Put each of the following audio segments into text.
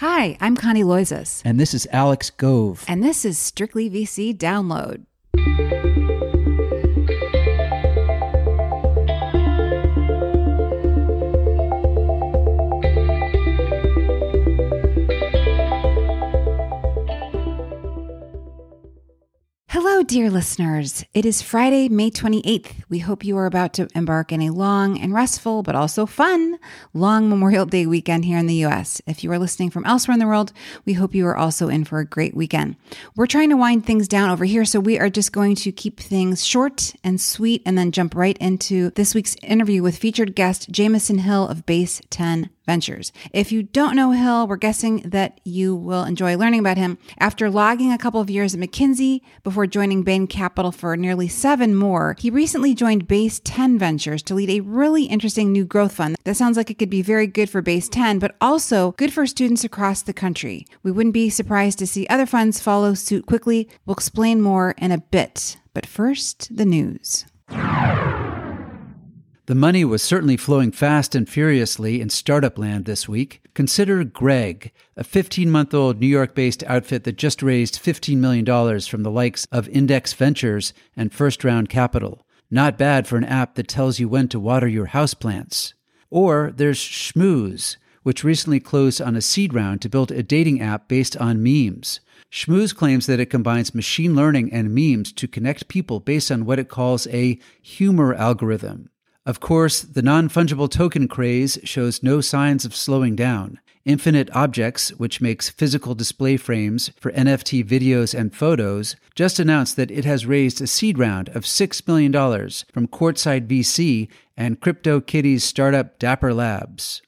Hi, I'm Connie Loizos. And this is Alex Gove. And this is StrictlyVC Download. Dear listeners. It is Friday, May 28th. We hope you are about to embark in a long and restful, but also fun, long Memorial Day weekend here in the US. If you are listening from elsewhere in the world, we hope you are also in for a great weekend. We're trying to wind things down over here, so we are just going to keep things short and sweet and then jump right into this week's interview with featured guest Jamison Hill of Base 10 Ventures. If you don't know Hill, we're guessing that you will enjoy learning about him. After logging a couple of years at McKinsey before joining Bain Capital for nearly seven more, he recently joined Base 10 Ventures to lead a really interesting new growth fund that sounds like it could be very good for Base 10, but also good for students across the country. We wouldn't be surprised to see other funds follow suit quickly. We'll explain more in a bit. But first, the news. The money was certainly flowing fast and furiously in startup land this week. Consider Greg, a 15 month old New York based outfit that just raised $15 million from the likes of Index Ventures and First Round Capital. Not bad for an app that tells you when to water your houseplants. Or there's Schmooze, which recently closed on a seed round to build a dating app based on memes. Schmooze claims that it combines machine learning and memes to connect people based on what it calls a humor algorithm. Of course, the non fungible token craze shows no signs of slowing down. Infinite Objects, which makes physical display frames for NFT videos and photos, just announced that it has raised a seed round of $6 million from Courtside VC and CryptoKitties startup Dapper Labs.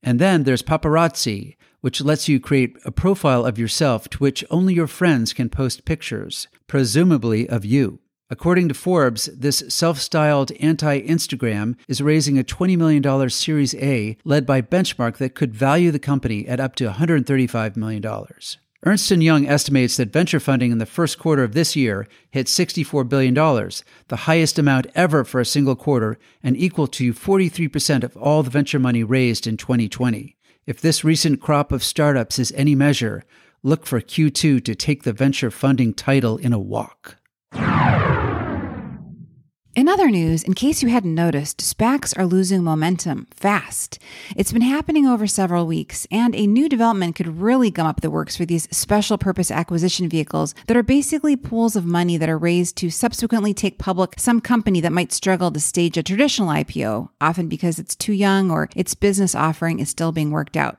And then there's Poparazzi, which lets you create a profile of yourself to which only your friends can post pictures, presumably of you. According to Forbes, this self styled anti Instagram is raising a $20 million Series A led by Benchmark that could value the company at up to $135 million. Ernst & Young estimates that venture funding in the first quarter of this year hit $64 billion, the highest amount ever for a single quarter and equal to 43% of all the venture money raised in 2020. If this recent crop of startups is any measure, look for Q2 to take the venture funding title in a walk. In other news, in case you hadn't noticed, SPACs are losing momentum fast. It's been happening over several weeks, and a new development could really gum up the works for these special purpose acquisition vehicles that are basically pools of money that are raised to subsequently take public some company that might struggle to stage a traditional IPO, often because it's too young or its business offering is still being worked out.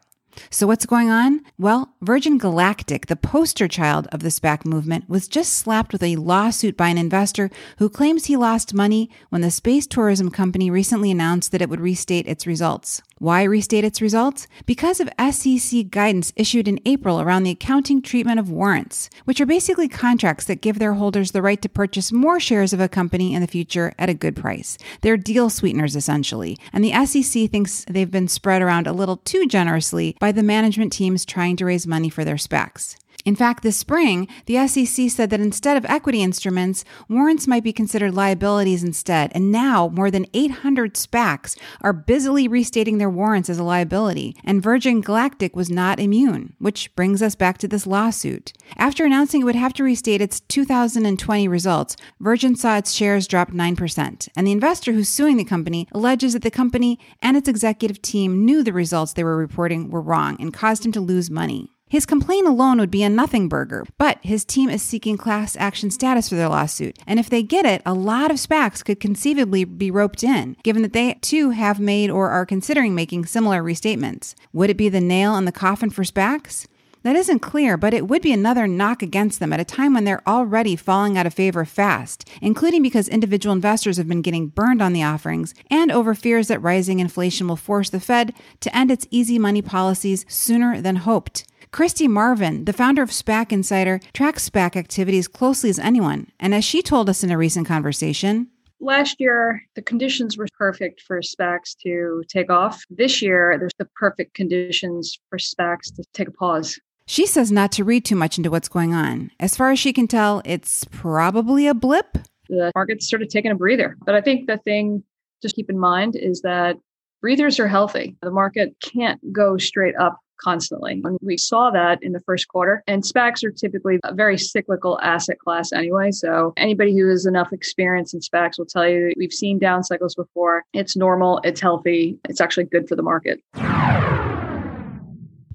So, what's going on? Well, Virgin Galactic, the poster child of the SPAC movement, was just slapped with a lawsuit by an investor who claims he lost money when the space tourism company recently announced that it would restate its results. Why restate its results? Because of SEC guidance issued in April around the accounting treatment of warrants, which are basically contracts that give their holders the right to purchase more shares of a company in the future at a good price. They're deal sweeteners, essentially, and the SEC thinks they've been spread around a little too generously by the management teams trying to raise money for their SPACs. In fact, this spring, the SEC said that instead of equity instruments, warrants might be considered liabilities instead. And now, more than 800 SPACs are busily restating their warrants as a liability. And Virgin Galactic was not immune, which brings us back to this lawsuit. After announcing it would have to restate its 2020 results, Virgin saw its shares drop 9%. And the investor who's suing the company alleges that the company and its executive team knew the results they were reporting were wrong and caused him to lose money. His complaint alone would be a nothing burger, but his team is seeking class action status for their lawsuit. And if they get it, a lot of SPACs could conceivably be roped in, given that they too have made or are considering making similar restatements. Would it be the nail in the coffin for SPACs? That isn't clear, but it would be another knock against them at a time when they're already falling out of favor fast, including because individual investors have been getting burned on the offerings and over fears that rising inflation will force the Fed to end its easy money policies sooner than hoped. Kristi Marvin, the founder of SPAC Insider, tracks SPAC activity as closely as anyone. And as she told us in a recent conversation, Last year, the conditions were perfect for SPACs to take off. This year, there's the perfect conditions for SPACs to take a pause. She says not to read too much into what's going on. As far as she can tell, it's probably a blip. The market's sort of taking a breather. But I think the thing to keep in mind is that breathers are healthy. The market can't go straight up constantly. And we saw that in the first quarter. And SPACs are typically a very cyclical asset class anyway. So anybody who has enough experience in SPACs will tell you we've seen down cycles before. It's normal, it's healthy, it's actually good for the market.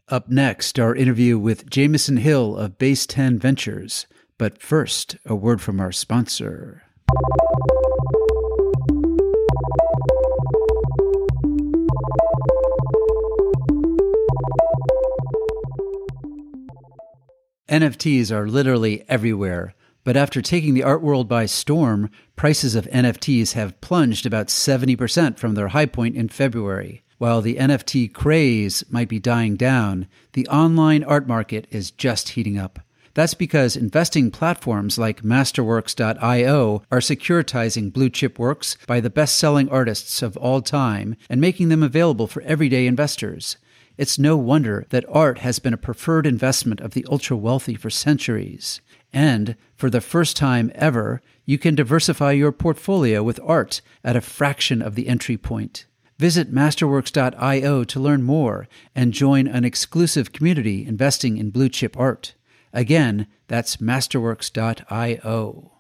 Up next, our interview with Jamison Hill of Base 10 Ventures. But first, a word from our sponsor. NFTs are literally everywhere, but after taking the art world by storm, prices of NFTs have plunged about 70% from their high point in February. While the NFT craze might be dying down, the online art market is just heating up. That's because investing platforms like Masterworks.io are securitizing blue chip works by the best selling artists of all time and making them available for everyday investors. It's no wonder that art has been a preferred investment of the ultra wealthy for centuries. And for the first time ever, you can diversify your portfolio with art at a fraction of the entry point. Visit masterworks.io to learn more and join an exclusive community investing in blue chip art. Again, that's masterworks.io.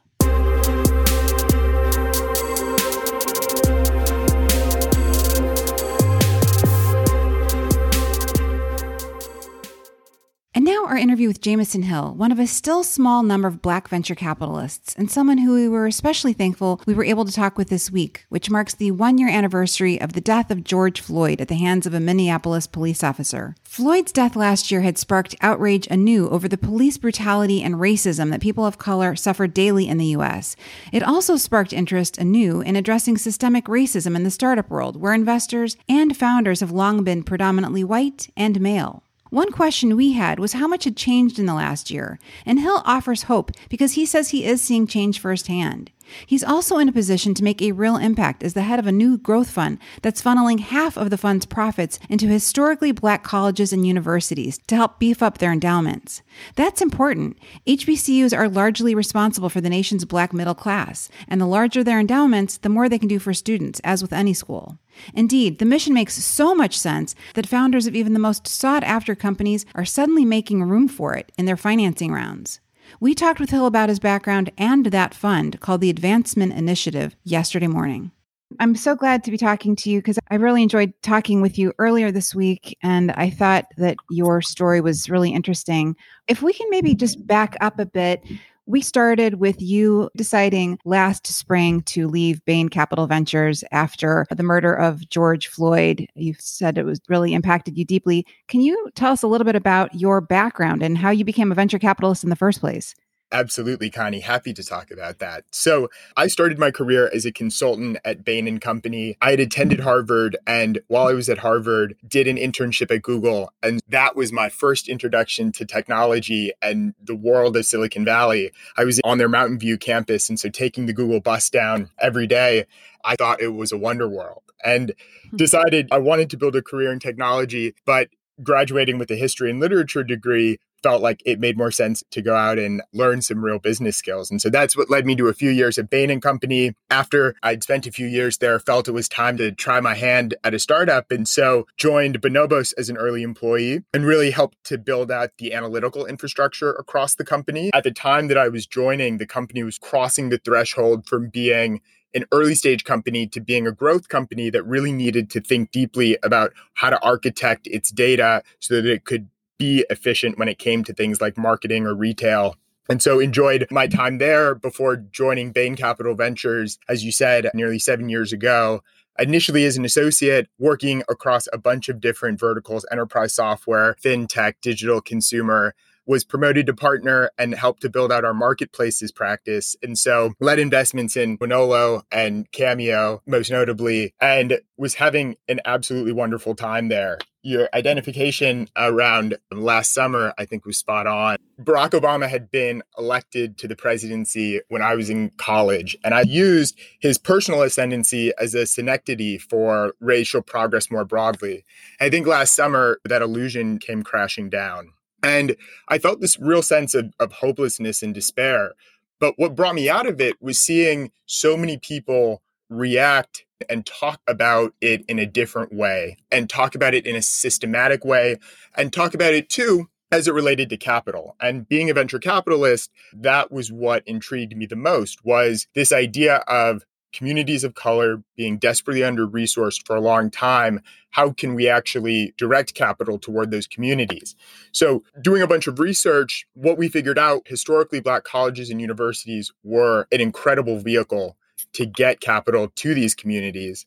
our interview with Jamison Hill, one of a still small number of black venture capitalists, and someone who we were especially thankful we were able to talk with this week, which marks the one year anniversary of the death of George Floyd at the hands of a Minneapolis police officer. Floyd's death last year had sparked outrage anew over the police brutality and racism that people of color suffer daily in the U.S. It also sparked interest anew in addressing systemic racism in the startup world, where investors and founders have long been predominantly white and male. One question we had was how much had changed in the last year, and Hill offers hope because he says he is seeing change firsthand. He's also in a position to make a real impact as the head of a new growth fund that's funneling half of the fund's profits into historically black colleges and universities to help beef up their endowments. That's important. HBCUs are largely responsible for the nation's black middle class, and the larger their endowments, the more they can do for students, as with any school. Indeed, the mission makes so much sense that founders of even the most sought after companies are suddenly making room for it in their financing rounds. We talked with Hill about his background and that fund called the Advancement Initiative yesterday morning. I'm so glad to be talking to you because I really enjoyed talking with you earlier this week, and I thought that your story was really interesting. If we can maybe just back up a bit, we started with you deciding last spring to leave Bain Capital Ventures after the murder of George Floyd. You said it was really impacted you deeply. Can you tell us a little bit about your background and how you became a venture capitalist in the first place? Absolutely, Connie. Happy to talk about that. So, I started my career as a consultant at Bain and Company. I had attended Harvard, and while I was at Harvard, did an internship at Google, and that was my first introduction to technology and the world of Silicon Valley. I was on their Mountain View campus, and so taking the Google bus down every day, I thought it was a wonder world, and hmm. decided I wanted to build a career in technology, but graduating with a history and literature degree felt like it made more sense to go out and learn some real business skills. And so that's what led me to a few years at Bain and Company. After I'd spent a few years there, felt it was time to try my hand at a startup. And so joined Bonobos as an early employee and really helped to build out the analytical infrastructure across the company. At the time that I was joining, the company was crossing the threshold from being an early stage company to being a growth company that really needed to think deeply about how to architect its data so that it could be efficient when it came to things like marketing or retail. And so enjoyed my time there before joining Bain Capital Ventures, as you said, nearly seven years ago. Initially, as an associate, working across a bunch of different verticals enterprise software, fintech, digital consumer, was promoted to partner and helped to build out our marketplaces practice. And so led investments in Wonolo and Cameo, most notably, and was having an absolutely wonderful time there. Your identification around last summer, I think, was spot on. Barack Obama had been elected to the presidency when I was in college, and I used his personal ascendancy as a synecdoche for racial progress more broadly. I think last summer that illusion came crashing down. And I felt this real sense of, of hopelessness and despair. But what brought me out of it was seeing so many people react and talk about it in a different way and talk about it in a systematic way and talk about it too as it related to capital. And being a venture capitalist that was what intrigued me the most was this idea of communities of color being desperately under resourced for a long time. How can we actually direct capital toward those communities? So doing a bunch of research what we figured out historically black colleges and universities were an incredible vehicle to get capital to these communities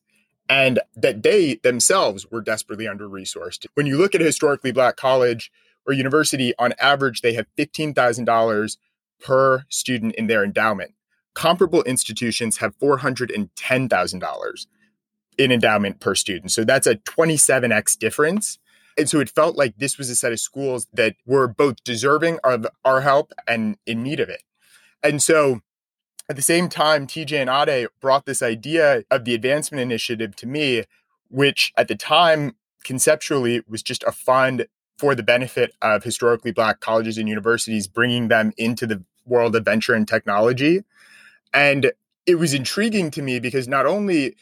and that they themselves were desperately under resourced when you look at a historically black college or university on average they have $15000 per student in their endowment comparable institutions have $410,000 in endowment per student. So that's a 27x difference. And so it felt like this was a set of schools that were both deserving of our help and in need of it. And so at the same time, TJ and Ade brought this idea of the advancement initiative to me, which at the time conceptually was just a fund for the benefit of historically black colleges and universities, bringing them into the world of venture and technology. And it was intriguing to me because not only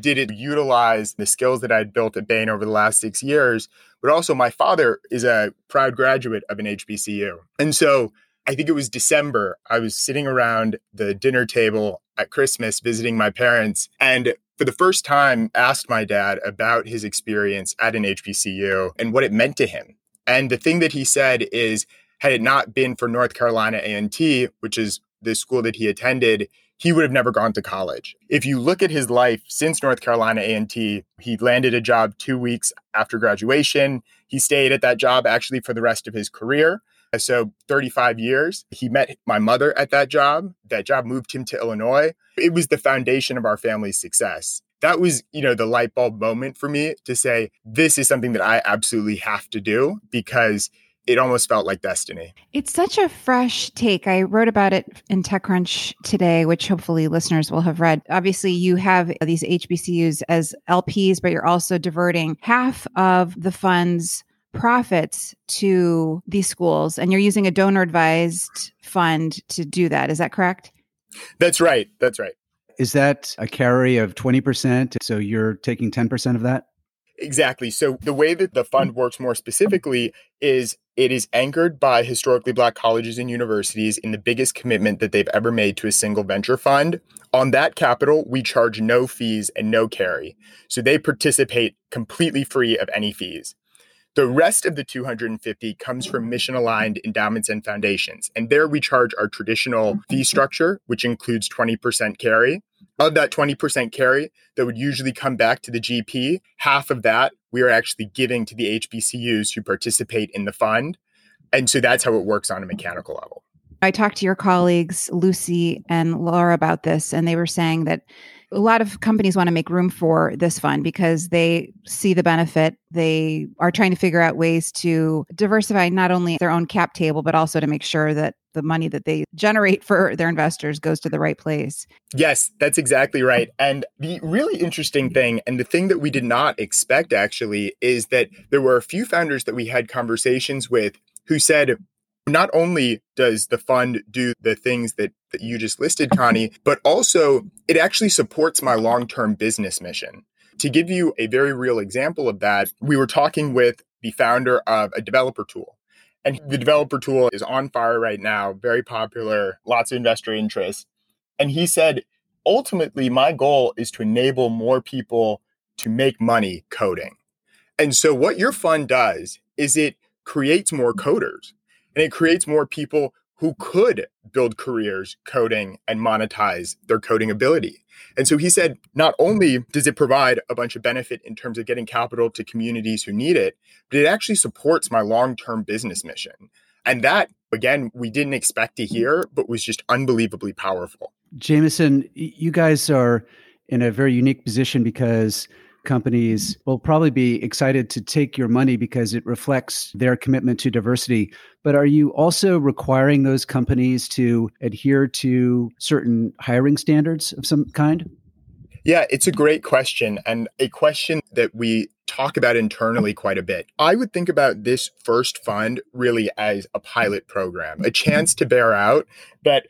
did it utilize the skills that I'd built at Bain over the last six years, but also my father is a proud graduate of an HBCU. And so I think it was December. I was sitting around the dinner table at Christmas visiting my parents and for the first time asked my dad about his experience at an HBCU and what it meant to him. And the thing that he said is had it not been for North Carolina A&T, which is the school that he attended, he would have never gone to college. If you look at his life since North Carolina A&T, he landed a job 2 weeks after graduation. He stayed at that job actually for the rest of his career. So 35 years. He met my mother at that job. That job moved him to Illinois. It was the foundation of our family's success. That was, you know, the light bulb moment for me to say this is something that I absolutely have to do because it almost felt like destiny. It's such a fresh take. I wrote about it in TechCrunch today, which hopefully listeners will have read. Obviously, you have these HBCUs as LPs, but you're also diverting half of the funds profits to these schools and you're using a donor advised fund to do that. Is that correct? That's right. That's right. Is that a carry of 20%? So you're taking 10% of that? Exactly. So the way that the fund works more specifically is it is anchored by historically black colleges and universities in the biggest commitment that they've ever made to a single venture fund. On that capital, we charge no fees and no carry. So they participate completely free of any fees. The rest of the 250 comes from mission aligned endowments and foundations. And there we charge our traditional fee structure, which includes 20% carry. Of that 20% carry that would usually come back to the GP, half of that we are actually giving to the HBCUs who participate in the fund. And so that's how it works on a mechanical level. I talked to your colleagues, Lucy and Laura, about this, and they were saying that a lot of companies want to make room for this fund because they see the benefit. They are trying to figure out ways to diversify not only their own cap table, but also to make sure that the money that they generate for their investors goes to the right place. Yes, that's exactly right. And the really interesting mm-hmm. thing, and the thing that we did not expect actually, is that there were a few founders that we had conversations with who said, not only does the fund do the things that, that you just listed, Connie, but also it actually supports my long term business mission. To give you a very real example of that, we were talking with the founder of a developer tool. And the developer tool is on fire right now, very popular, lots of investor interest. And he said, ultimately, my goal is to enable more people to make money coding. And so, what your fund does is it creates more coders and it creates more people who could build careers coding and monetize their coding ability. And so he said, not only does it provide a bunch of benefit in terms of getting capital to communities who need it, but it actually supports my long term business mission. And that, again, we didn't expect to hear, but was just unbelievably powerful. Jamison, you guys are in a very unique position because companies will probably be excited to take your money because it reflects their commitment to diversity. But are you also requiring those companies to adhere to certain hiring standards of some kind? Yeah, it's a great question and a question that we talk about internally quite a bit. I would think about this first fund really as a pilot program, a chance to bear out that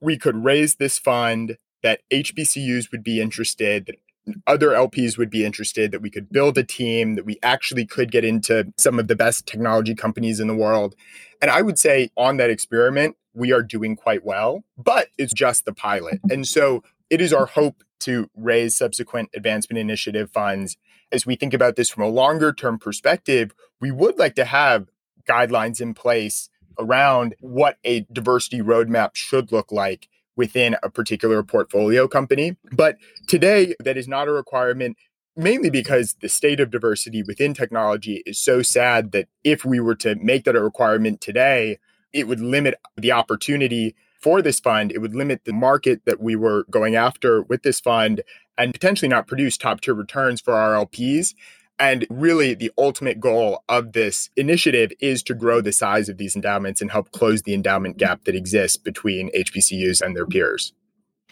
we could raise this fund that HBCUs would be interested, that other LPs would be interested, that we could build a team, that we actually could get into some of the best technology companies in the world. And I would say on that experiment, we are doing quite well, but it's just the pilot. And so it is our hope to raise subsequent advancement initiative funds. As we think about this from a longer term perspective, we would like to have guidelines in place around what a diversity roadmap should look like within a particular portfolio company. But today, that is not a requirement, mainly because the state of diversity within technology is so sad that if we were to make that a requirement today, it would limit the opportunity for this fund. It would limit the market that we were going after with this fund and potentially not produce top tier returns for our LPs. And really, the ultimate goal of this initiative is to grow the size of these endowments and help close the endowment mm-hmm. gap that exists between HBCUs and their peers.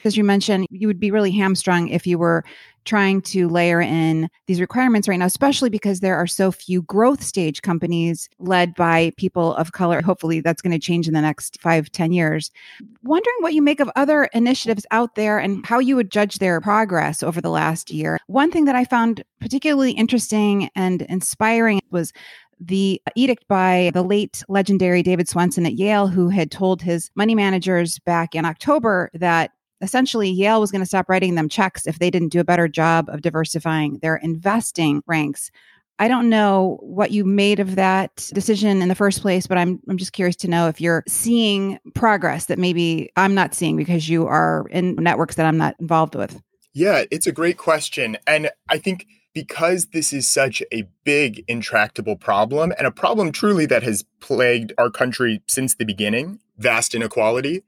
As you mentioned, you would be really hamstrung if you were trying to layer in these requirements right now, especially because there are so few growth stage companies led by people of color. Hopefully, that's going to change in the next five, ten years. Wondering what you make of other initiatives out there and how you would judge their progress over the last year. One thing that I found particularly interesting and inspiring was the edict by the late legendary David Swensen at Yale, who had told his money managers back in October that essentially Yale was going to stop writing them checks if they didn't do a better job of diversifying their investing ranks. I don't know what you made of that decision in the first place, but I'm I'm just curious to know if you're seeing progress that maybe I'm not seeing because you are in networks that I'm not involved with. Yeah, it's a great question. And I think because this is such a big intractable problem and a problem truly that has plagued our country since the beginning, vast inequality,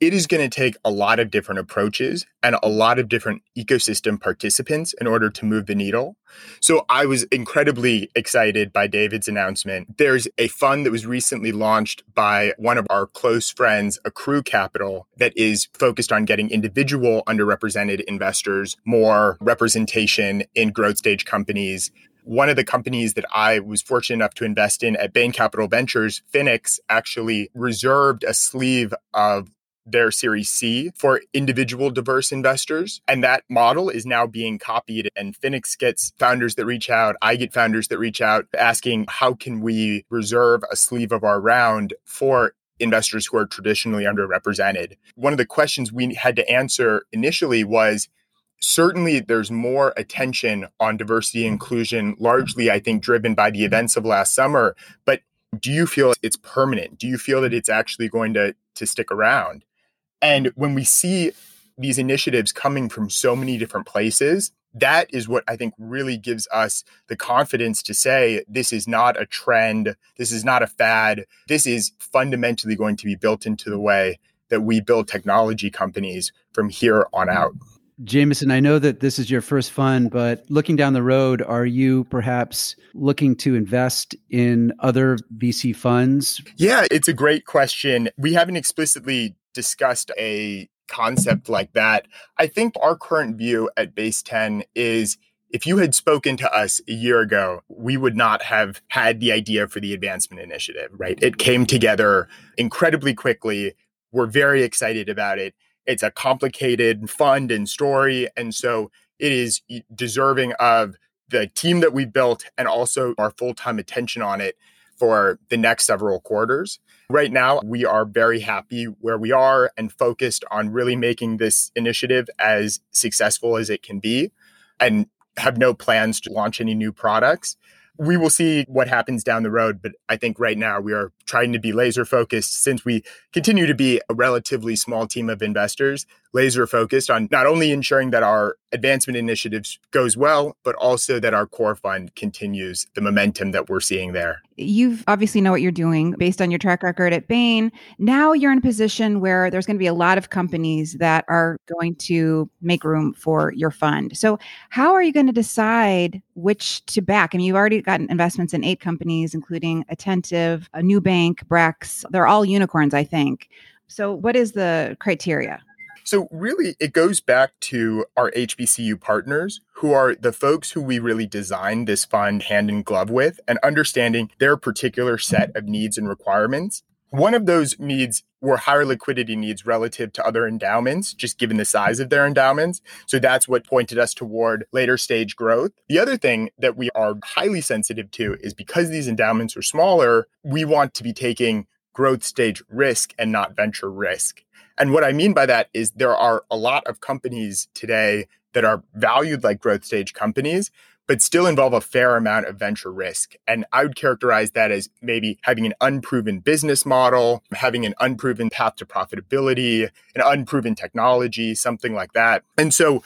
it is going to take a lot of different approaches and a lot of different ecosystem participants in order to move the needle. So I was incredibly excited by David's announcement. There's a fund that was recently launched by one of our close friends, Accrue Capital, that is focused on getting individual underrepresented investors more representation in growth stage companies one of the companies that I was fortunate enough to invest in at Bain Capital Ventures, Finix, actually reserved a sleeve of their Series C for individual diverse investors. And that model is now being copied. And Finix gets founders that reach out. I get founders that reach out asking, how can we reserve a sleeve of our round for investors who are traditionally underrepresented? One of the questions we had to answer initially was, certainly there's more attention on diversity and inclusion, largely, I think, driven by the events of last summer. But do you feel it's permanent? Do you feel that it's actually going to, to stick around? And when we see these initiatives coming from so many different places, that is what I think really gives us the confidence to say this is not a trend, this is not a fad, this is fundamentally going to be built into the way that we build technology companies from here on mm-hmm. out. Jamison, I know that this is your first fund, but looking down the road, are you perhaps looking to invest in other VC funds? Yeah, it's a great question. We haven't explicitly discussed a concept like that. I think our current view at Base 10 is if you had spoken to us a year ago, we would not have had the idea for the advancement initiative, right? It came together incredibly quickly. We're very excited about it. It's a complicated fund and story. And so it is deserving of the team that we built and also our full time attention on it for the next several quarters. Right now, we are very happy where we are and focused on really making this initiative as successful as it can be and have no plans to launch any new products. We will see what happens down the road, but I think right now we are trying to be laser focused since we continue to be a relatively small team of investors, laser focused on not only ensuring that our advancement initiatives goes well, but also that our core fund continues the momentum that we're seeing there. You've obviously know what you're doing based on your track record at Bain. Now you're in a position where there's going to be a lot of companies that are going to make room for your fund. So, how are you going to decide which to back? I mean, you've already gotten investments in eight companies, including Attentive, a Nubank, Brex. They're all unicorns, I think. So, what is the criteria? So, really, it goes back to our HBCU partners, who are the folks who we really designed this fund hand in glove with and understanding their particular set of needs and requirements. One of those needs were higher liquidity needs relative to other endowments, just given the size of their endowments. So that's what pointed us toward later stage growth. The other thing that we are highly sensitive to is because these endowments are smaller, we want to be taking growth stage risk and not venture risk. And what I mean by that is there are a lot of companies today that are valued like growth stage companies, but still involve a fair amount of venture risk. And I would characterize that as maybe having an unproven business model, having an unproven path to profitability, an unproven technology, something like that. And so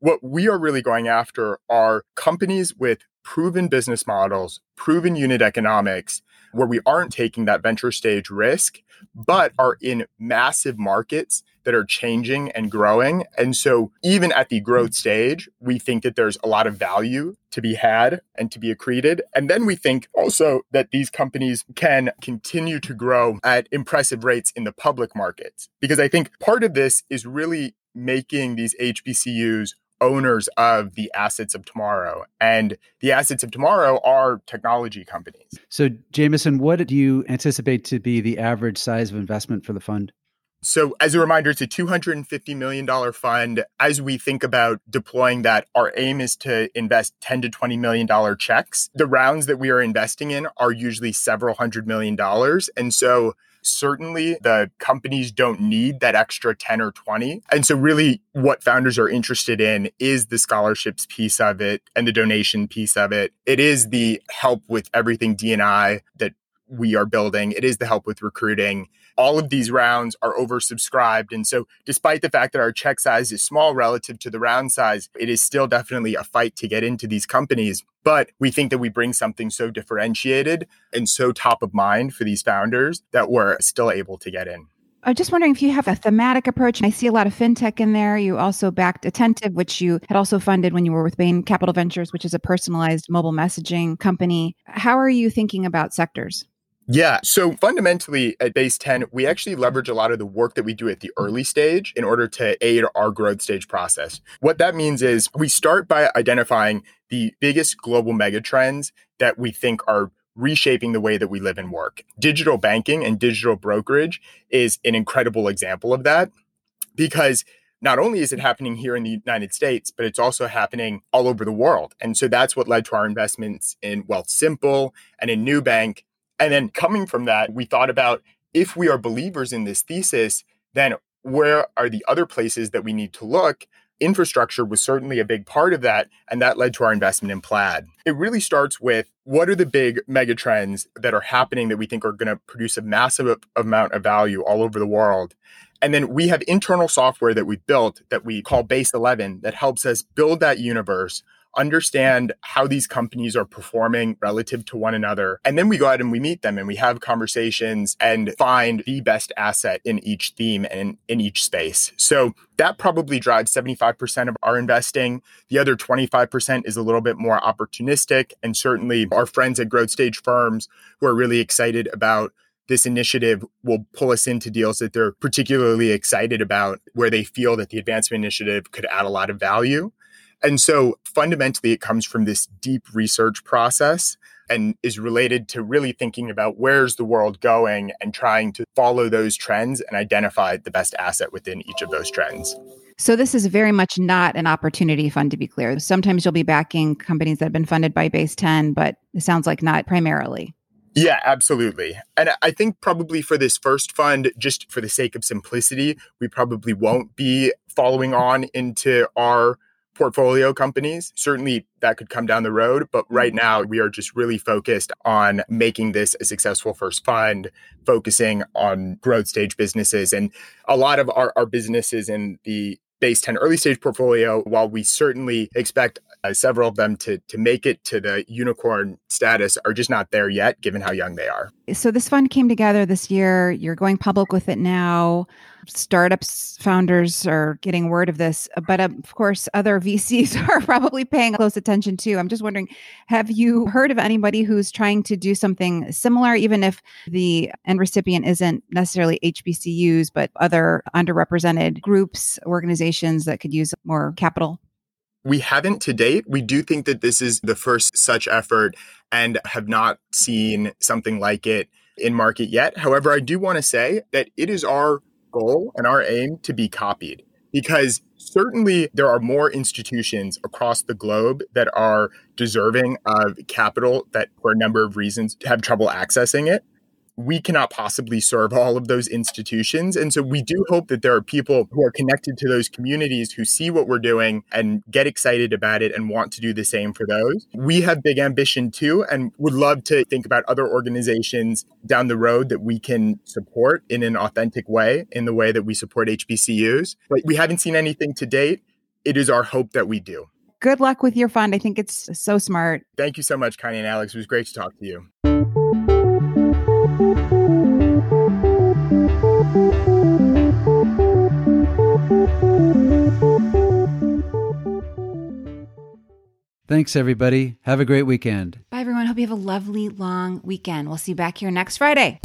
what we are really going after are companies with proven business models, proven unit economics, where we aren't taking that venture stage risk, but are in massive markets that are changing and growing. And so, even at the growth stage, we think that there's a lot of value to be had and to be accreted. And then we think also that these companies can continue to grow at impressive rates in the public markets. Because I think part of this is really making these HBCUs owners of the assets of tomorrow. And the assets of tomorrow are technology companies. So, Jamison, what do you anticipate to be the average size of investment for the fund? So, as a reminder, it's a $250 million fund. As we think about deploying that, our aim is to invest 10 to $20 million checks. The rounds that we are investing in are usually several hundred million dollars. And so, certainly the companies don't need that extra 10 or 20. And so, really, what founders are interested in is the scholarships piece of it and the donation piece of it. It is the help with everything DNI that we are building, it is the help with recruiting all of these rounds are oversubscribed. And so, despite the fact that our check size is small relative to the round size, it is still definitely a fight to get into these companies. But we think that we bring something so differentiated and so top of mind for these founders that we're still able to get in. I'm just wondering if you have a thematic approach. I see a lot of fintech in there. You also backed Attentive, which you had also funded when you were with Bain Capital Ventures, which is a personalized mobile messaging company. How are you thinking about sectors? Yeah. So fundamentally at Base 10, we actually leverage a lot of the work that we do at the early stage in order to aid our growth stage process. What that means is we start by identifying the biggest global megatrends that we think are reshaping the way that we live and work. Digital banking and digital brokerage is an incredible example of that because not only is it happening here in the United States, but it's also happening all over the world. And so that's what led to our investments in Wealthsimple and in Nubank and then coming from that, we thought about if we are believers in this thesis, then where are the other places that we need to look? Infrastructure was certainly a big part of that, and that led to our investment in Plaid. It really starts with what are the big megatrends that are happening that we think are going to produce a massive amount of value all over the world. And then we have internal software that we built that we call Base 11 that helps us build that universe understand how these companies are performing relative to one another. And then we go out and we meet them and we have conversations and find the best asset in each theme and in each space. So that probably drives 75% of our investing. The other 25% is a little bit more opportunistic. And certainly our friends at growth stage firms who are really excited about this initiative will pull us into deals that they're particularly excited about, where they feel that the advancement initiative could add a lot of value. And so fundamentally, it comes from this deep research process and is related to really thinking about where's the world going and trying to follow those trends and identify the best asset within each of those trends. So this is very much not an opportunity fund to be clear. Sometimes you'll be backing companies that have been funded by Base 10, but it sounds like not primarily. Yeah, absolutely. And I think probably for this first fund, just for the sake of simplicity, we probably won't be following on into our portfolio companies. Certainly that could come down the road, but right mm-hmm. now we are just really focused on making this a successful first fund, focusing on growth stage businesses. And a lot of our, our businesses in the base 10 early stage portfolio, while we certainly expect uh, several of them to, to make it to the unicorn status, are just not there yet, given how young they are. So, this fund came together this year. You're going public with it now startups founders are getting word of this, but of course, other VCs are probably paying close attention too. I'm just wondering have you heard of anybody who's trying to do something similar, even if the end recipient isn't necessarily HBCUs, but other underrepresented groups, organizations that could use more capital? We haven't to date. We do think that this is the first such effort and have not seen something like it in market yet. However, I do want to say that it is our goal and our aim to be copied because certainly there are more institutions across the globe that are deserving of capital that for a number of reasons have trouble accessing it we cannot possibly serve all of those institutions. And so we do hope that there are people who are connected to those communities who see what we're doing and get excited about it and want to do the same for those. We have big ambition too, and would love to think about other organizations down the road that we can support in an authentic way, in the way that we support HBCUs. But we haven't seen anything to date. It is our hope that we do. Good luck with your fund. I think it's so smart. Thank you so much, Connie and Alex. It was great to talk to you. Thanks, everybody. Have a great weekend. Bye, everyone. Hope you have a lovely, long weekend. We'll see you back here next Friday.